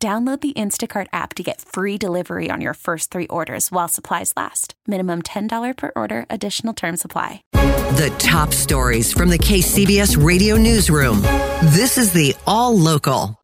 Download the Instacart app to get free delivery on your first three orders while supplies last. Minimum $10 per order, additional term supply. The top stories from the KCBS radio newsroom. This is the All Local.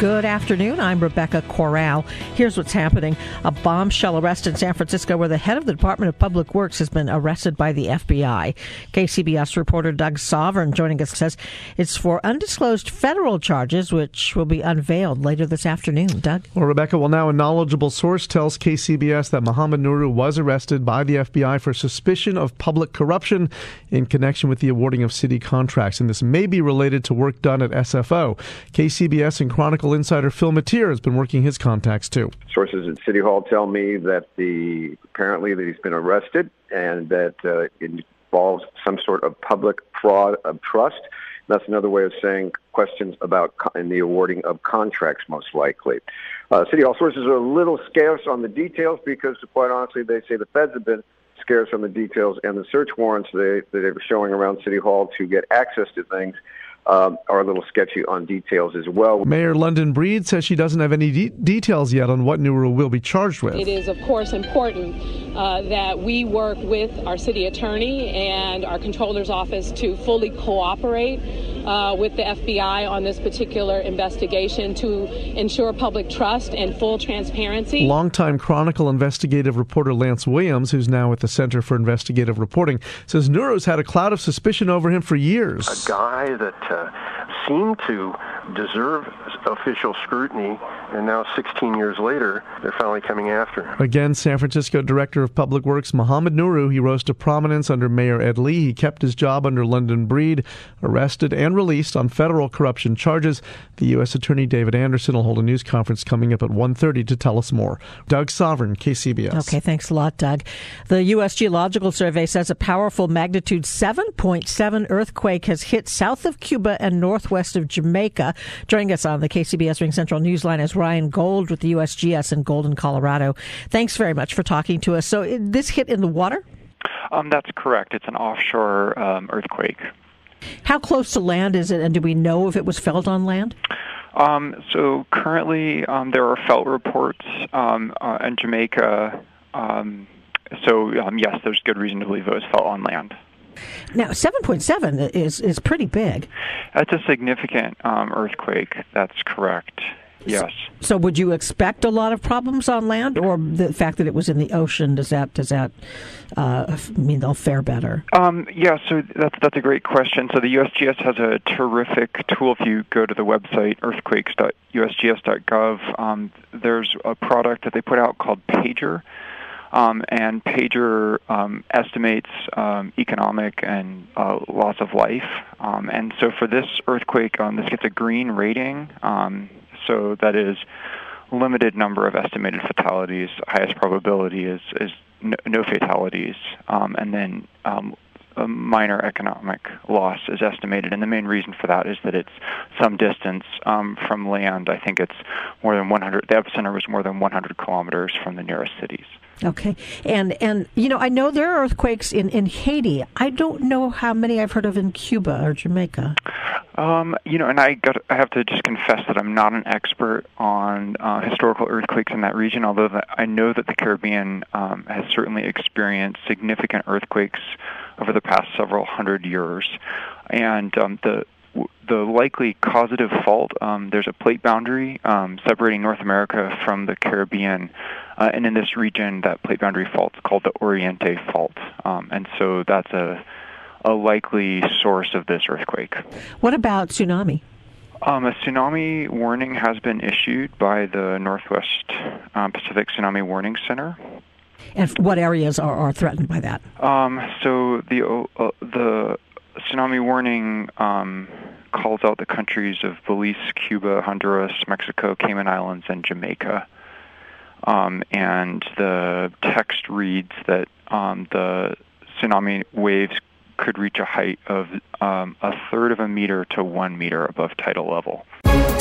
Good afternoon. I'm Rebecca Corral. Here's what's happening. A bombshell arrest in San Francisco where the head of the Department of Public Works has been arrested by the FBI. KCBS reporter Doug Sovern joining us says it's for undisclosed federal charges, which will be unveiled later this afternoon. Doug? Well, Rebecca, well, now a knowledgeable source tells KCBS that Mohamed Nuru was arrested by the FBI for suspicion of public corruption in connection with the awarding of city contracts. And this may be related to work done at SFO. KCBS and Chronicle insider Phil Matier has been working his contacts too. Sources at City Hall tell me that the apparently that he's been arrested and that uh, it involves some sort of public fraud of trust. That's another way of saying questions about co- in the awarding of contracts, most likely. Uh, City Hall sources are a little scarce on the details because, quite honestly, they say the feds have been scarce on the details, and the search warrants they, that they were showing around City Hall to get access to things um, are a little sketchy on details as well. Mayor London Breed says she doesn't have any de- details yet on what Nuru will be charged with. It is, of course, important uh, that we work with our city attorney and our controller's office to fully cooperate uh, with the FBI on this particular investigation to ensure public trust and full transparency. Longtime Chronicle investigative reporter Lance Williams, who's now at the Center for Investigative Reporting, says Nuru's had a cloud of suspicion over him for years. A guy that uh, seemed to deserve official scrutiny, and now 16 years later, they're finally coming after him. Again, San Francisco Director of Public Works Mohamed Nuru, he rose to prominence under Mayor Ed Lee. He kept his job under London Breed, arrested and released on federal corruption charges. The U.S. Attorney David Anderson will hold a news conference coming up at 1.30 to tell us more. Doug Sovern, KCBS. Okay, thanks a lot, Doug. The U.S. Geological Survey says a powerful magnitude 7.7 earthquake has hit south of Cuba and northwest of Jamaica. Joining us on the KCBS Ring Central Newsline is Ryan Gold with the USGS in Golden, Colorado. Thanks very much for talking to us. So, this hit in the water? Um, that's correct. It's an offshore um, earthquake. How close to land is it, and do we know if it was felt on land? Um, so currently, um, there are felt reports um, uh, in Jamaica. Um, so um, yes, there's good reason to believe it was felt on land. Now, 7.7 is is pretty big. That's a significant um, earthquake. That's correct. Yes. So, would you expect a lot of problems on land, or the fact that it was in the ocean does that does that uh, mean they'll fare better? Um, yeah, so that's that's a great question. So the USGS has a terrific tool. If you go to the website earthquakes.usgs.gov, um, there's a product that they put out called Pager. Um, and Pager um, estimates um, economic and uh, loss of life. Um, and so for this earthquake, um, this gets a green rating. So that is limited number of estimated fatalities. Highest probability is is no, no fatalities, um, and then um, a minor economic loss is estimated. And the main reason for that is that it's some distance um, from land. I think it's more than 100. The epicenter was more than 100 kilometers from the nearest cities. Okay, and and you know I know there are earthquakes in in Haiti. I don't know how many I've heard of in Cuba or Jamaica. Um, you know, and I got I have to just confess that I'm not an expert on uh, historical earthquakes in that region. Although that I know that the Caribbean um, has certainly experienced significant earthquakes over the past several hundred years, and um, the the likely causative fault, um, there's a plate boundary um, separating North America from the Caribbean. Uh, and in this region, that plate boundary fault is called the Oriente Fault. Um, and so that's a, a likely source of this earthquake. What about tsunami? Um, a tsunami warning has been issued by the Northwest um, Pacific Tsunami Warning Center. And what areas are, are threatened by that? Um, so the uh, the tsunami warning um, calls out the countries of Belize, Cuba, Honduras, Mexico, Cayman Islands, and Jamaica. Um, and the text reads that um, the tsunami waves could reach a height of um, a third of a meter to one meter above tidal level.